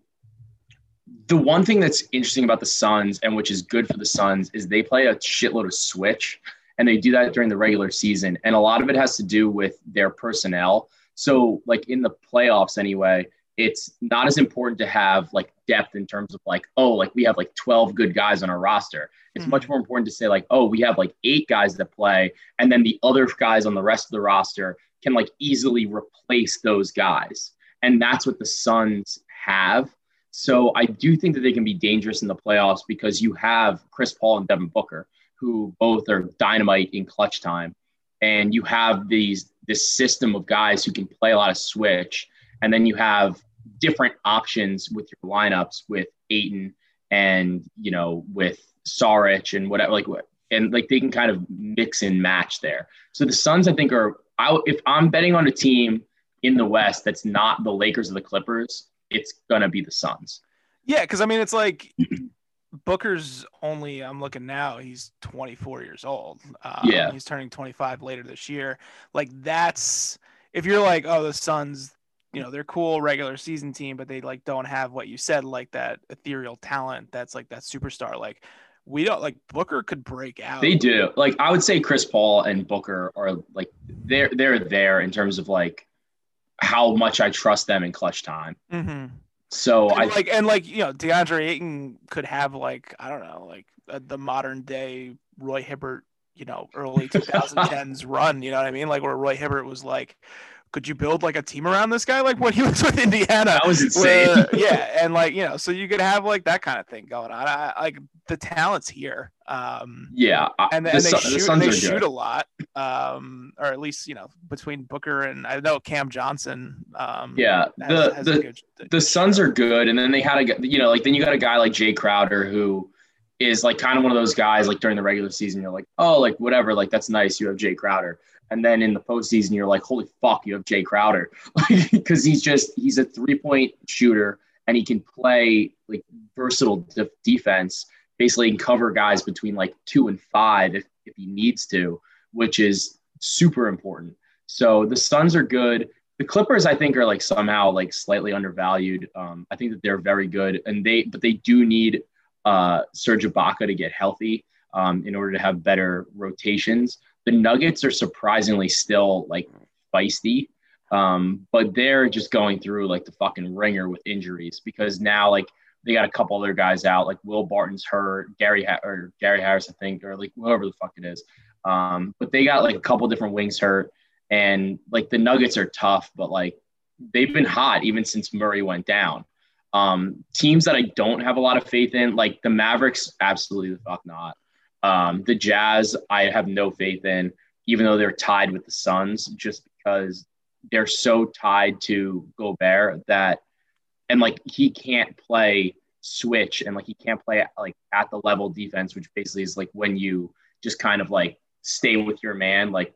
D: the one thing that's interesting about the Suns and which is good for the Suns is they play a shitload of switch and they do that during the regular season. And a lot of it has to do with their personnel. So like in the playoffs anyway, it's not as important to have like depth in terms of like, oh, like we have like 12 good guys on our roster. It's
C: Mhm.
D: much more important to say like, oh, we have like eight guys that play, and then the other guys on the rest of the roster can like easily replace those guys. And that's what the Suns have. So I do think that they can be dangerous in the playoffs because you have Chris Paul and Devin Booker, who both are dynamite in clutch time. And you have these this system of guys who can play a lot of switch. And then you have different options with your lineups with Ayton and you know with Saric and whatever like what and like they can kind of mix and match there. So the Suns I think are I, if I'm betting on a team in the West that's not the Lakers or the Clippers, it's gonna be the Suns.
C: Yeah, because I mean, it's like Booker's only. I'm looking now. He's 24 years old. Um,
D: Yeah.
C: he's turning 25 later this year. Like that's if you're like, oh, the Suns, you know, they're cool regular season team, but they like don't have what you said, like that ethereal talent. That's like that superstar. Like we don't like Booker could break out.
D: They do. Like I would say Chris Paul and Booker are like they're they're there in terms of like how much I trust them in clutch time.
C: hmm
D: So I
C: like and like you know DeAndre Ayton could have like I don't know like uh, the modern day Roy Hibbert you know early 2010s run you know what I mean like where Roy Hibbert was like could you build like a team around this guy? Like when he was with Indiana.
D: That was insane.
C: where- yeah and like you know so you could have like that kind of thing going on. I, I- like the talent's here um
D: yeah,
C: and,
D: the,
C: and they
D: the
C: shoot they shoot a lot um or at least you know between Booker and I know Cam Johnson um
D: Yeah,
C: has-
D: the
C: has
D: the
C: good-
D: the Suns are good, and then they had a you know like then you got a guy like Jay Crowder who is like kind of one of those guys like during the regular season you're like oh like whatever like that's nice you have Jay Crowder, and then in the postseason you're like holy fuck you have Jay Crowder because he's just he's a three point shooter and he can play like versatile de- defense basically can cover guys between like two and five if, if he needs to which is super important so the Suns are good the Clippers, I think, are like somehow like slightly undervalued. Um, I think that they're very good, and they but they do need uh, Serge Ibaka to get healthy um, in order to have better rotations. The Nuggets are surprisingly still like feisty, um, but they're just going through like the fucking ringer with injuries because now like they got a couple other guys out, like Will Barton's hurt, Gary ha- or Gary Harris, I think, or like whoever the fuck it is. Um, but they got like a couple different wings hurt and like the Nuggets are tough, but like they've been hot even since Murray went down. Um, teams that I don't have a lot of faith in, like the Mavericks, absolutely the fuck not. Um, the Jazz, I have no faith in, even though they're tied with the Suns, just because they're so tied to Gobert that, and like he can't play switch and like he can't play like at the level defense, which basically is like when you just kind of like stay with your man, like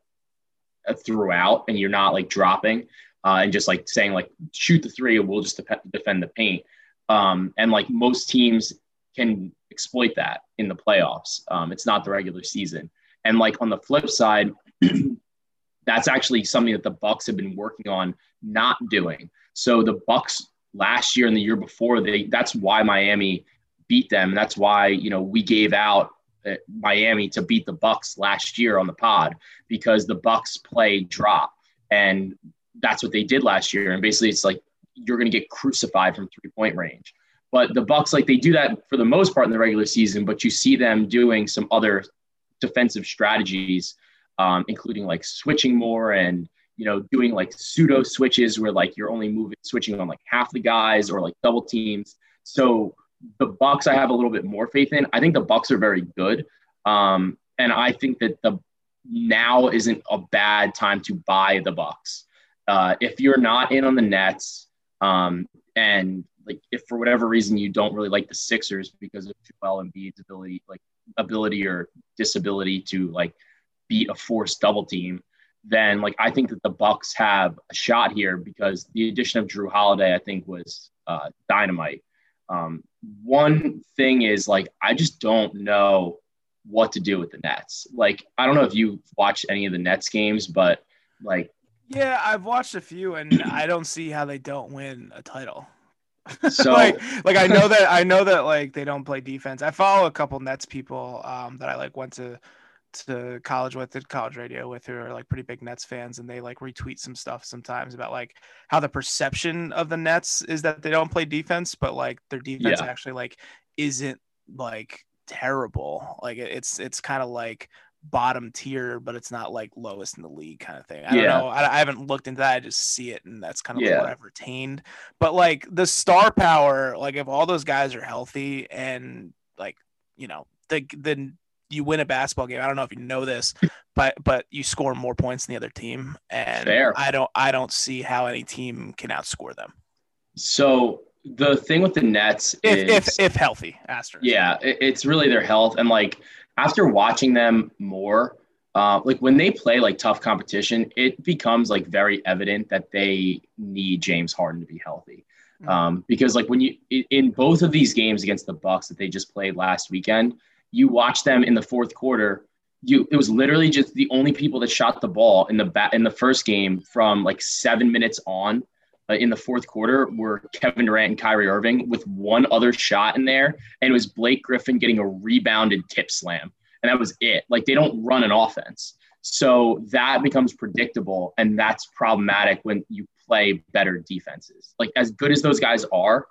D: uh, throughout and you're not like dropping uh, and just like saying like shoot the three and we'll just defend the paint. Um, and like most teams can exploit that in the playoffs. Um, it's not the regular season. And like on the flip side that's actually something that the bucks have been working on not doing. So the bucks last year and the year before they that's why miami beat them. And that's why you know we gave out uh, miami to beat the bucks last year on the pod because the Bucks play drop, and that's what they did last year. And basically, it's like you're going to get crucified from three point range. But the Bucks, like they do that for the most part in the regular season, but you see them doing some other defensive strategies, um, including like switching more and you know doing like pseudo switches where like you're only moving switching on like half the guys or like double teams. So the Bucks, I have a little bit more faith in. I think the Bucks are very good. Um, and I think that the now isn't a bad time to buy the Bucks. Uh, if you're not in on the Nets, um, and like if for whatever reason you don't really like the Sixers because of Joel Embiid's ability, like ability or disability to like beat a forced double team, then like I think that the Bucks have a shot here because the addition of Jrue Holiday I think was uh, dynamite. Um, one thing is like I just don't know what to do with the Nets. Like I don't know if you watched any of the Nets games, but like
C: yeah, I've watched a few, and I don't see how they don't win a title.
D: So
C: like, like I know that I know that like they don't play defense. I follow a couple Nets people um, that I like went to to college with, did college radio with, who are like pretty big Nets fans, and they like retweet some stuff sometimes about like how the perception of the Nets is that they don't play defense, but like their defense
D: Yeah.
C: actually like isn't like terrible. Like it's it's kind of like bottom tier, but it's not like lowest in the league kind of thing. I
D: Yeah.
C: don't know. I, I haven't looked into that. I just see it, and that's kind of
D: Yeah.
C: what I've retained. But like the star power, like if all those guys are healthy and like you know the then you win a basketball game. I don't know if you know this, but but you score more points than the other team, and
D: Fair.
C: I don't I don't see how any team can outscore them
D: so the thing with the Nets
C: if
D: is
C: if if healthy. Asterisk.
D: Yeah, it, it's really their health. And like after watching them more, uh, like when they play like tough competition, it becomes like very evident that they need James Harden to be healthy.
C: Mhm.
D: Um, because like when you in both of these games against the Bucks that they just played last weekend, you watch them in the fourth quarter. You it was literally just the only people that shot the ball in the bat in the first game from like seven minutes on uh, in the fourth quarter were Kevin Durant and Kyrie Irving with one other shot in there, and it was Blake Griffin getting a rebounded tip slam, and that was it. Like they don't run an offense, so that becomes predictable, and that's problematic when you play better defenses. Like as good as those guys are,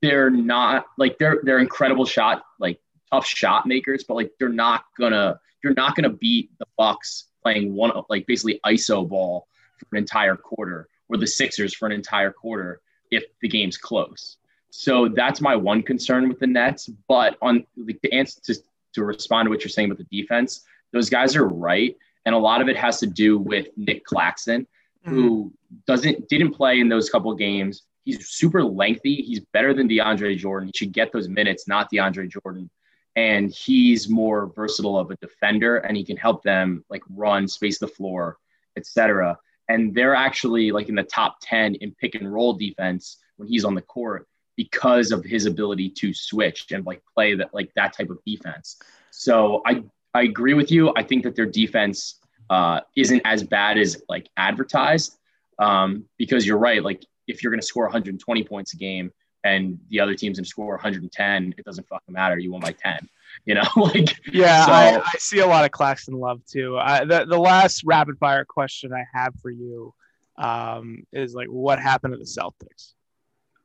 D: they're not like they're they're incredible shot like tough shot makers, but like they're not gonna you're not gonna beat the Bucks playing one like basically ISO ball for an entire quarter or the Sixers for an entire quarter if the game's close. So that's my one concern with the Nets. But on like, the answer to, to respond to what you're saying about the defense, those guys are right. And a lot of it has to do with Nic Claxton, mm-hmm. who doesn't didn't play in those couple games. He's super lengthy. He's better than DeAndre Jordan. He should get those minutes, not DeAndre Jordan. And he's more versatile of a defender, and he can help them like run, space the floor, etc. And they're actually like in the top ten in pick and roll defense when he's on the court because of his ability to switch and like play that like that type of defense. So I I agree with you. I think that their defense uh, isn't as bad as like advertised um, because you're right. Like if you're going to score 120 points a game and the other team's going to score 110, it doesn't fucking matter. You won by 10. You know, like
C: Yeah,
D: So-
C: I, I see a lot of Claxton love too. I, the the last rapid fire question I have for you um, is like, what happened to the Celtics?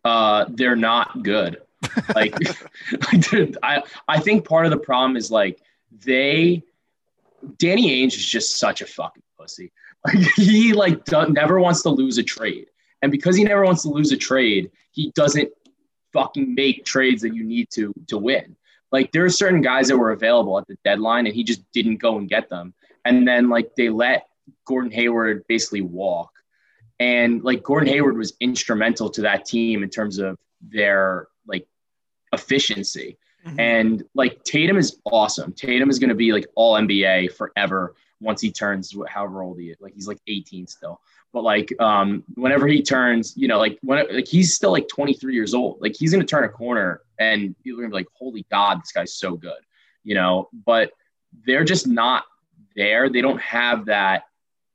D: uh, they're not good. Like, like dude, I I think part of the problem is like they Danny Ainge is just such a fucking pussy. Like he like never wants to lose a trade, and because he never wants to lose a trade, he doesn't fucking make trades that you need to to win. Like there are certain guys that were available at the deadline, and he just didn't go and get them. And then like they let Gordon Hayward basically walk. And like Gordon Hayward was instrumental to that team in terms of their like efficiency. Mm-hmm. And like Tatum is awesome. Tatum is going to be like all NBA forever once he turns however old he is. Like he's like 18 still. But like um whenever he turns, you know, like when like he's still like 23 years old. Like he's to turn a corner and people are to be like, "Holy God, this guy's so good." You know, but they're just not there. They don't have that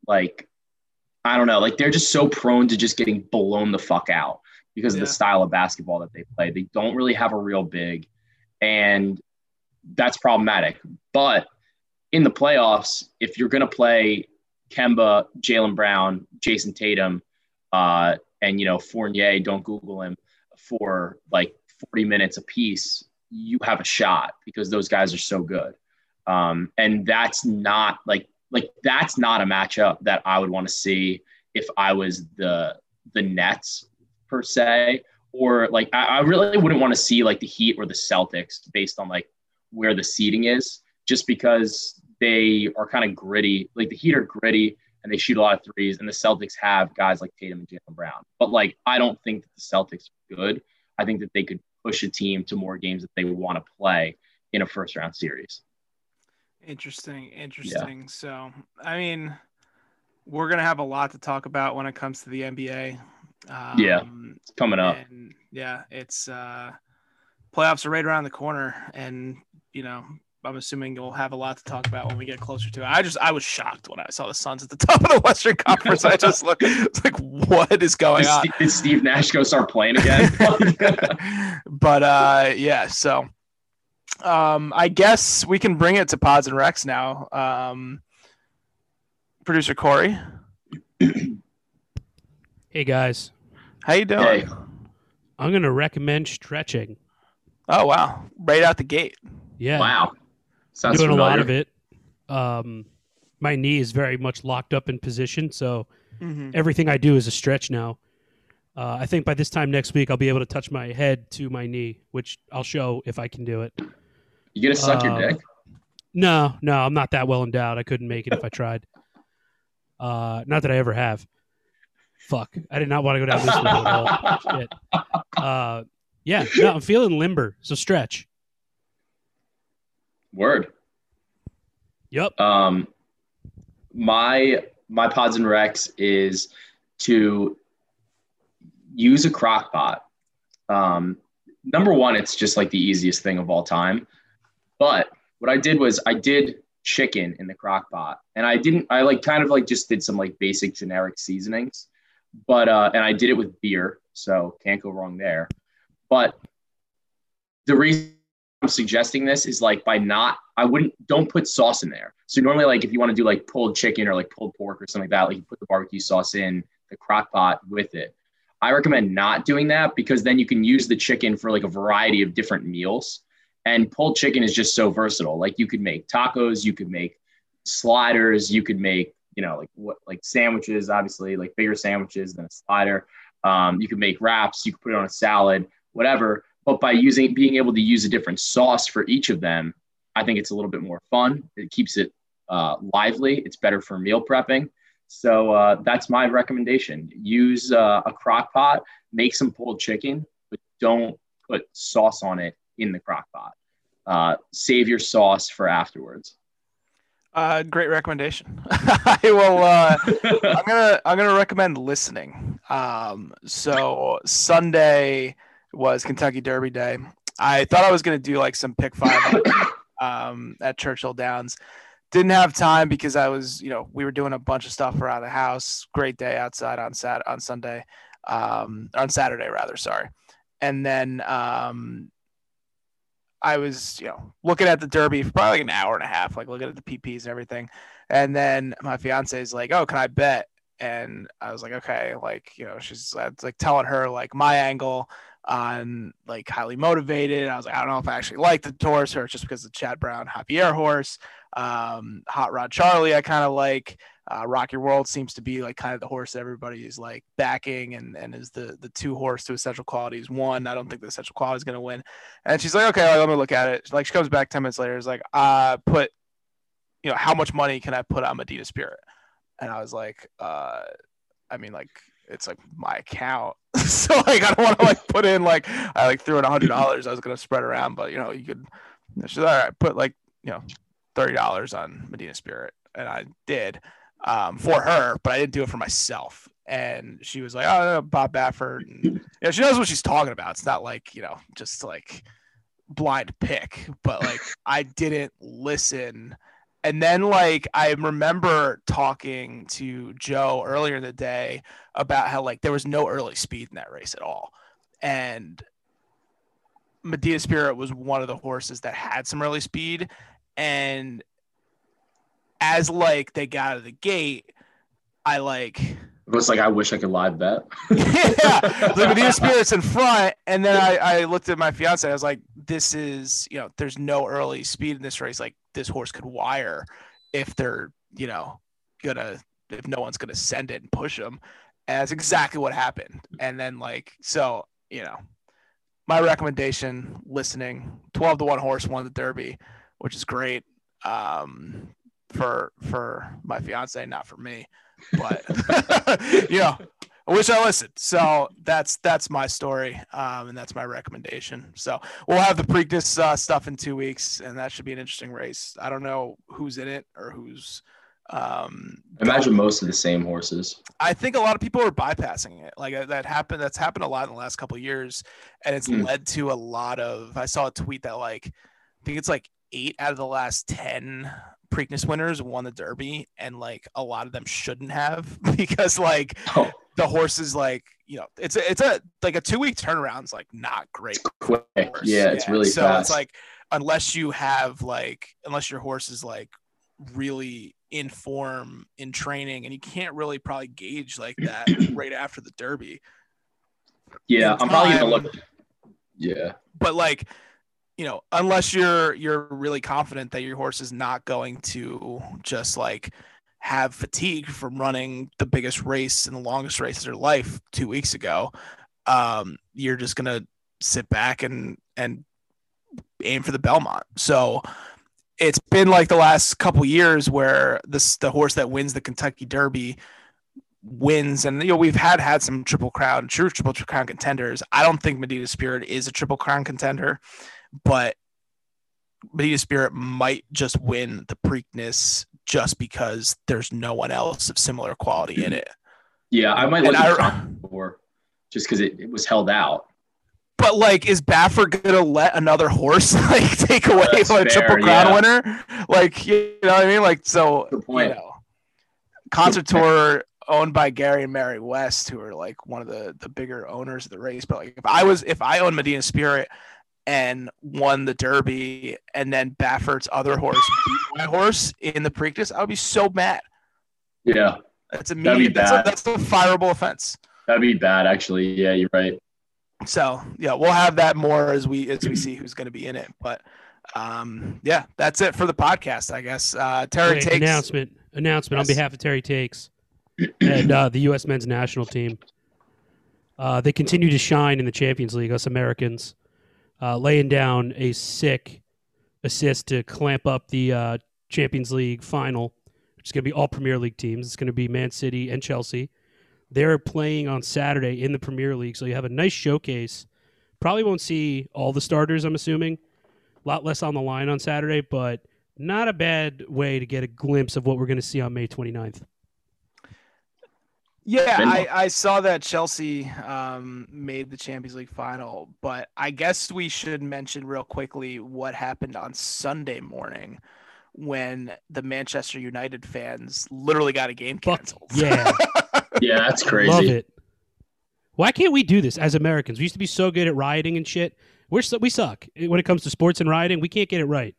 D: like I don't know, like they're just so prone to just getting blown the fuck out because of the style of basketball that they play. They don't really have a real big, and that's problematic. But in the playoffs, if you're going to play Kemba, Jaylen Brown, Jayson Tatum, uh, and you know Fournier, don't Google him for like 40 minutes apiece, you have a shot because those guys are so good. Um, and that's not like like that's not a matchup that I would want to see if I was the the Nets per se, or like I, I really wouldn't want to see like the Heat or the Celtics based on like where the seating is, just because they are kind of gritty. Like the Heat are gritty and they shoot a lot of threes, and the Celtics have guys like Tatum and Jaylen Brown. But like, I don't think that the Celtics are good. I think that they could push a team to more games that they want to play in a first round series.
C: Interesting, interesting. Yeah. So, I mean, we're gonna have a lot to talk about when it comes to the NBA.
D: Um, yeah, it's coming up.
C: yeah, it's uh, playoffs are right around the corner, and you know, I'm assuming you'll have a lot to talk about when we get closer to it. I just I was shocked when I saw the Suns at the top of the Western Conference. I just looked it's like what is going on?
D: Did Steve Nash go start playing again?
C: but uh yeah, so um I guess we can bring it to Pods and Rex now. Um producer Corey.
B: Hey guys.
C: How you doing? Hey.
B: I'm gonna recommend stretching.
C: Oh wow. Right out the gate.
B: Yeah.
D: Wow.
B: Sounds doing familiar. a lot of it. Um, my knee is very much locked up in position, so mm-hmm. everything I do is a stretch now. Uh, I think by this time next week I'll be able to touch my head to my knee, which I'll show if I can do it.
D: You gonna suck your dick?
B: No, no, I'm not that well endowed. I couldn't make it if I tried. Uh, not that I ever have. Fuck, I did not want to go down this road at all. Shit. Uh, yeah, no, I'm feeling limber. So stretch.
D: Word.
B: Yep.
D: Um, my my pods and recs is to use a crock pot. Um, number one, it's just like the easiest thing of all time. But what I did was I did chicken in the crock pot and I didn't, I like kind of like just did some like basic generic seasonings, but, uh, and I did it with beer. So can't go wrong there. But the reason I'm suggesting this is like by not, I wouldn't, don't put sauce in there. So normally, like if you want to do like pulled chicken or like pulled pork or something like that, like you put the barbecue sauce in the crock pot with it. I recommend not doing that because then you can use the chicken for like a variety of different meals. And pulled chicken is just so versatile. Like you could make tacos, you could make sliders, you could make, you know, like what, like sandwiches, obviously, like bigger sandwiches than a slider. Um, you could make wraps, you could put it on a salad, whatever but by using being able to use a different sauce for each of them, I think it's a little bit more fun. It keeps it uh, lively. It's better for meal prepping. So uh, that's my recommendation. Use uh, a crock pot, make some pulled chicken, but don't put sauce on it in the crock pot. Uh, save your sauce for afterwards.
C: Uh, great recommendation. I will. Uh, I'm gonna. I'm gonna recommend listening. Um, so Sunday was Kentucky Derby Day. I thought I was going to do like some pick five um, at Churchill Downs. Didn't have time because I was, you know, we were doing a bunch of stuff around the house. Great day outside on Sat on Sunday, um, on Saturday rather. Sorry, and then um, I was, you know, looking at the Derby for probably like an hour and a half, like looking at the PPs and everything. And then my fiance is like, "Oh, can I bet?" And I was like, "Okay." Like, you know, she's like telling her like my angle on like highly motivated. I was like, I don't know if I actually like the horse or just because of Chad Brown Javier horse. Um, Hot Rod Charlie, I kind of like. Uh, Rock Your World seems to be like kind of the horse everybody is like backing and, and is the the two horse to essential qualities. One, I don't think the essential quality is going to win. And she's like, okay, let me look at it. Like she comes back 10 minutes later, is like, uh, put, you know, how much money can I put on Medina Spirit? And I was like, uh, I mean, like it's like my account. so like I don't want to like put in like I like threw in a hundred dollars I was gonna spread around, but you know, you could she's all right, put like, you know, thirty dollars on Medina Spirit. And I did um, for her, but I didn't do it for myself. And she was like, Oh, Bob Baffert. And, you know, she knows what she's talking about. It's not like, you know, just like blind pick, but like I didn't listen and then like I remember talking to Joe earlier in the day about how like there was no early speed in that race at all. And Medina Spirit was one of the horses that had some early speed. And as like they got out of the gate, I like
D: it was like I wish I could live bet.
C: yeah, the Medina Spirit's in front, and then I, I looked at my fiance. I was like, "This is you know, there's no early speed in this race. Like this horse could wire if they're you know gonna if no one's gonna send it and push them." And that's exactly what happened. And then like so you know, my recommendation: listening. Twelve to one horse won the Derby, which is great. Um, for for my fiance, not for me. But you know, I wish I listened. So that's that's my story, um, and that's my recommendation. So we'll have the Preakness uh, stuff in two weeks, and that should be an interesting race. I don't know who's in it or who's. Um,
D: Imagine most of the same horses.
C: I think a lot of people are bypassing it. Like uh, that happened. That's happened a lot in the last couple of years, and it's
D: Hmm.
C: led to a lot of. I saw a tweet that like, I think it's like eight out of the last ten Preakness winners won the Derby, and like a lot of them shouldn't have because like
D: Oh,
C: the horses like you know it's a, it's a like a two week turnaround is like not great.
D: quick.
C: horse.
D: Yeah, it's really
C: so
D: fast.
C: it's like unless you have like unless your horse is like really in form in training and you can't really probably gauge like that right after the derby
D: yeah,
C: in
D: I'm probably gonna look. Yeah,
C: but like you know unless you're you're really confident that your horse is not going to just like have fatigue from running the biggest race and the longest race of their life two weeks ago um you're just gonna sit back and and aim for the belmont. So it's been like the last couple years where this the horse that wins the kentucky derby wins and you know we've had had some triple crown true triple crown contenders. I don't think medina spirit is a triple crown contender but medina spirit might just win the preakness just because there's no one else of similar quality in mm-hmm. it
D: yeah, I might look at
C: I-
D: for just because it, it was held out.
C: but like is Baffert gonna let another horse like take away
D: That's
C: a triple crown
D: yeah.
C: winner like you know what i mean like so
D: Good point.
C: you know concert tour owned by Gary and Mary West, who are like one of the the bigger owners of the race. But like if I was if I owned Medina Spirit and won the Derby, and then Baffert's other horse beat my horse in the Preakness, I would be so mad.
D: Yeah,
C: That's
D: be
C: immediate. That's a, that's a fireable offense.
D: that'd be bad. Actually, yeah, you're right.
C: So yeah, we'll have that more as we as we see who's going to be in it. But um, yeah, that's it for the podcast, I guess. Uh, Terry
B: Wait,
C: takes
B: announcement announcement on behalf of Terry Takes and uh, the U.S. men's national team. Uh, they continue to shine in the Champions League. Us Americans uh, laying down a sick assist to clamp up the uh, Champions League final, which is going to be all Premier League teams. It's going to be Man City and Chelsea. They're playing on Saturday in the Premier League, so you have a nice showcase. Probably won't see all the starters. I'm assuming a lot less on the line on Saturday, but not a bad way to get a glimpse of what we're going to see on May 29th.
C: Yeah, I, I saw that Chelsea um, made the Champions League final, but I guess we should mention real quickly what happened on Sunday morning when the Manchester United fans literally got a game
B: Fuck
C: canceled.
B: yeah.
D: Yeah, that's crazy.
B: Love it. Why can't we do this as Americans? We used to be so good at rioting and shit. We're so, we suck when it comes to sports and rioting. We can't get it right.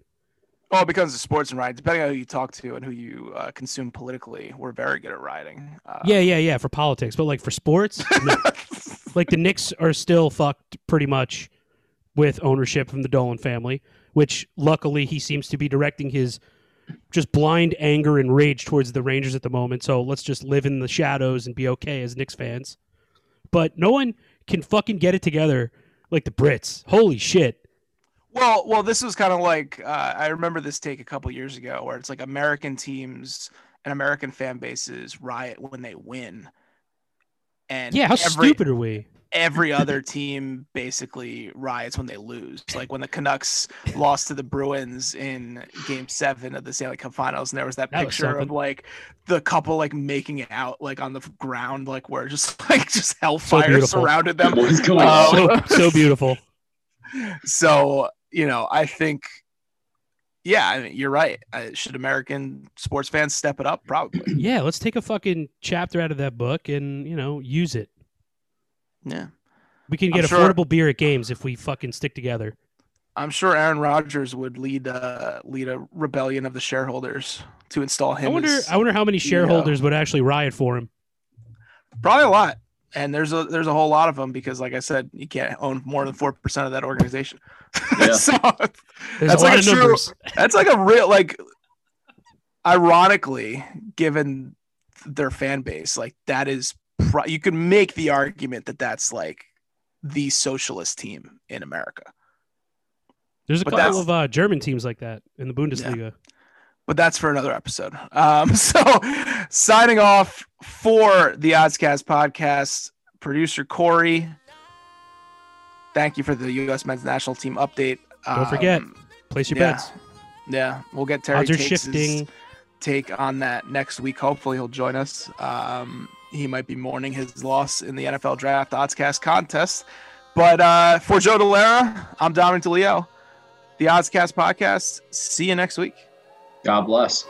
C: Well, it becomes a sports and ride. Depending on who you talk to and who you uh, consume politically, we're very good at riding. Uh,
B: Yeah, yeah, yeah. For politics, but like for sports, no. like the Knicks are still fucked pretty much with ownership from the Dolan family, which luckily he seems to be directing his just blind anger and rage towards the Rangers at the moment. So let's just live in the shadows and be okay as Knicks fans. But no one can fucking get it together like the Brits. Holy shit.
C: Well, well, this was kind of like uh, I remember this take a couple years ago, where it's like American teams and American fan bases riot when they win, and
B: Yeah, how
C: every,
B: stupid are we?
C: Every other team basically riots when they lose. Like when the Canucks lost to the Bruins in Game Seven of the Stanley Cup Finals, and there was that,
B: That was
C: picture of like the couple like making it out like on the ground, like where just like just hellfire
B: beautiful.
C: surrounded them.
D: What's going
C: Um,
D: on?
B: So so beautiful.
C: so you know i think yeah I mean, you're right uh, should american sports fans step it up probably
B: Yeah, let's take a fucking chapter out of that book and, you know, use it.
C: yeah
B: We can
C: I'm
B: get
C: sure-
B: affordable beer at games if we fucking stick together.
C: i'm sure aaron Rodgers would lead uh lead a rebellion of the shareholders to install him
B: I wonder
C: as-
B: I wonder how many shareholders would actually riot for him.
C: probably a lot and there's a there's a whole lot of them because like i said you can't own more than 4% of that organization
D: Yeah.
C: so
B: There's
C: That's
B: a lot
C: like
B: of
C: a true-
B: numbers.
C: That's like a real like ironically, given their fan base, like that is pro- you could make the argument that that's like the socialist team in America.
B: There's a
C: but
B: couple of uh, German teams like that in the Bundesliga.
C: But that's for another episode. Um, so signing off for the Oddscast podcast, producer Corey. Thank you for the U.S. men's national team update.
B: Don't forget,
C: Um,
B: Place your
C: yeah.
B: bets.
C: Yeah, we'll get Terry
B: Odds shifting.
C: take on that next week. Hopefully, he'll join us. Um, he might be mourning his loss in the NFL Draft Oddscast contest. But uh, for Joe Delera, I'm Dominic DeLeo. The Oddscast podcast. See you next week.
D: God bless.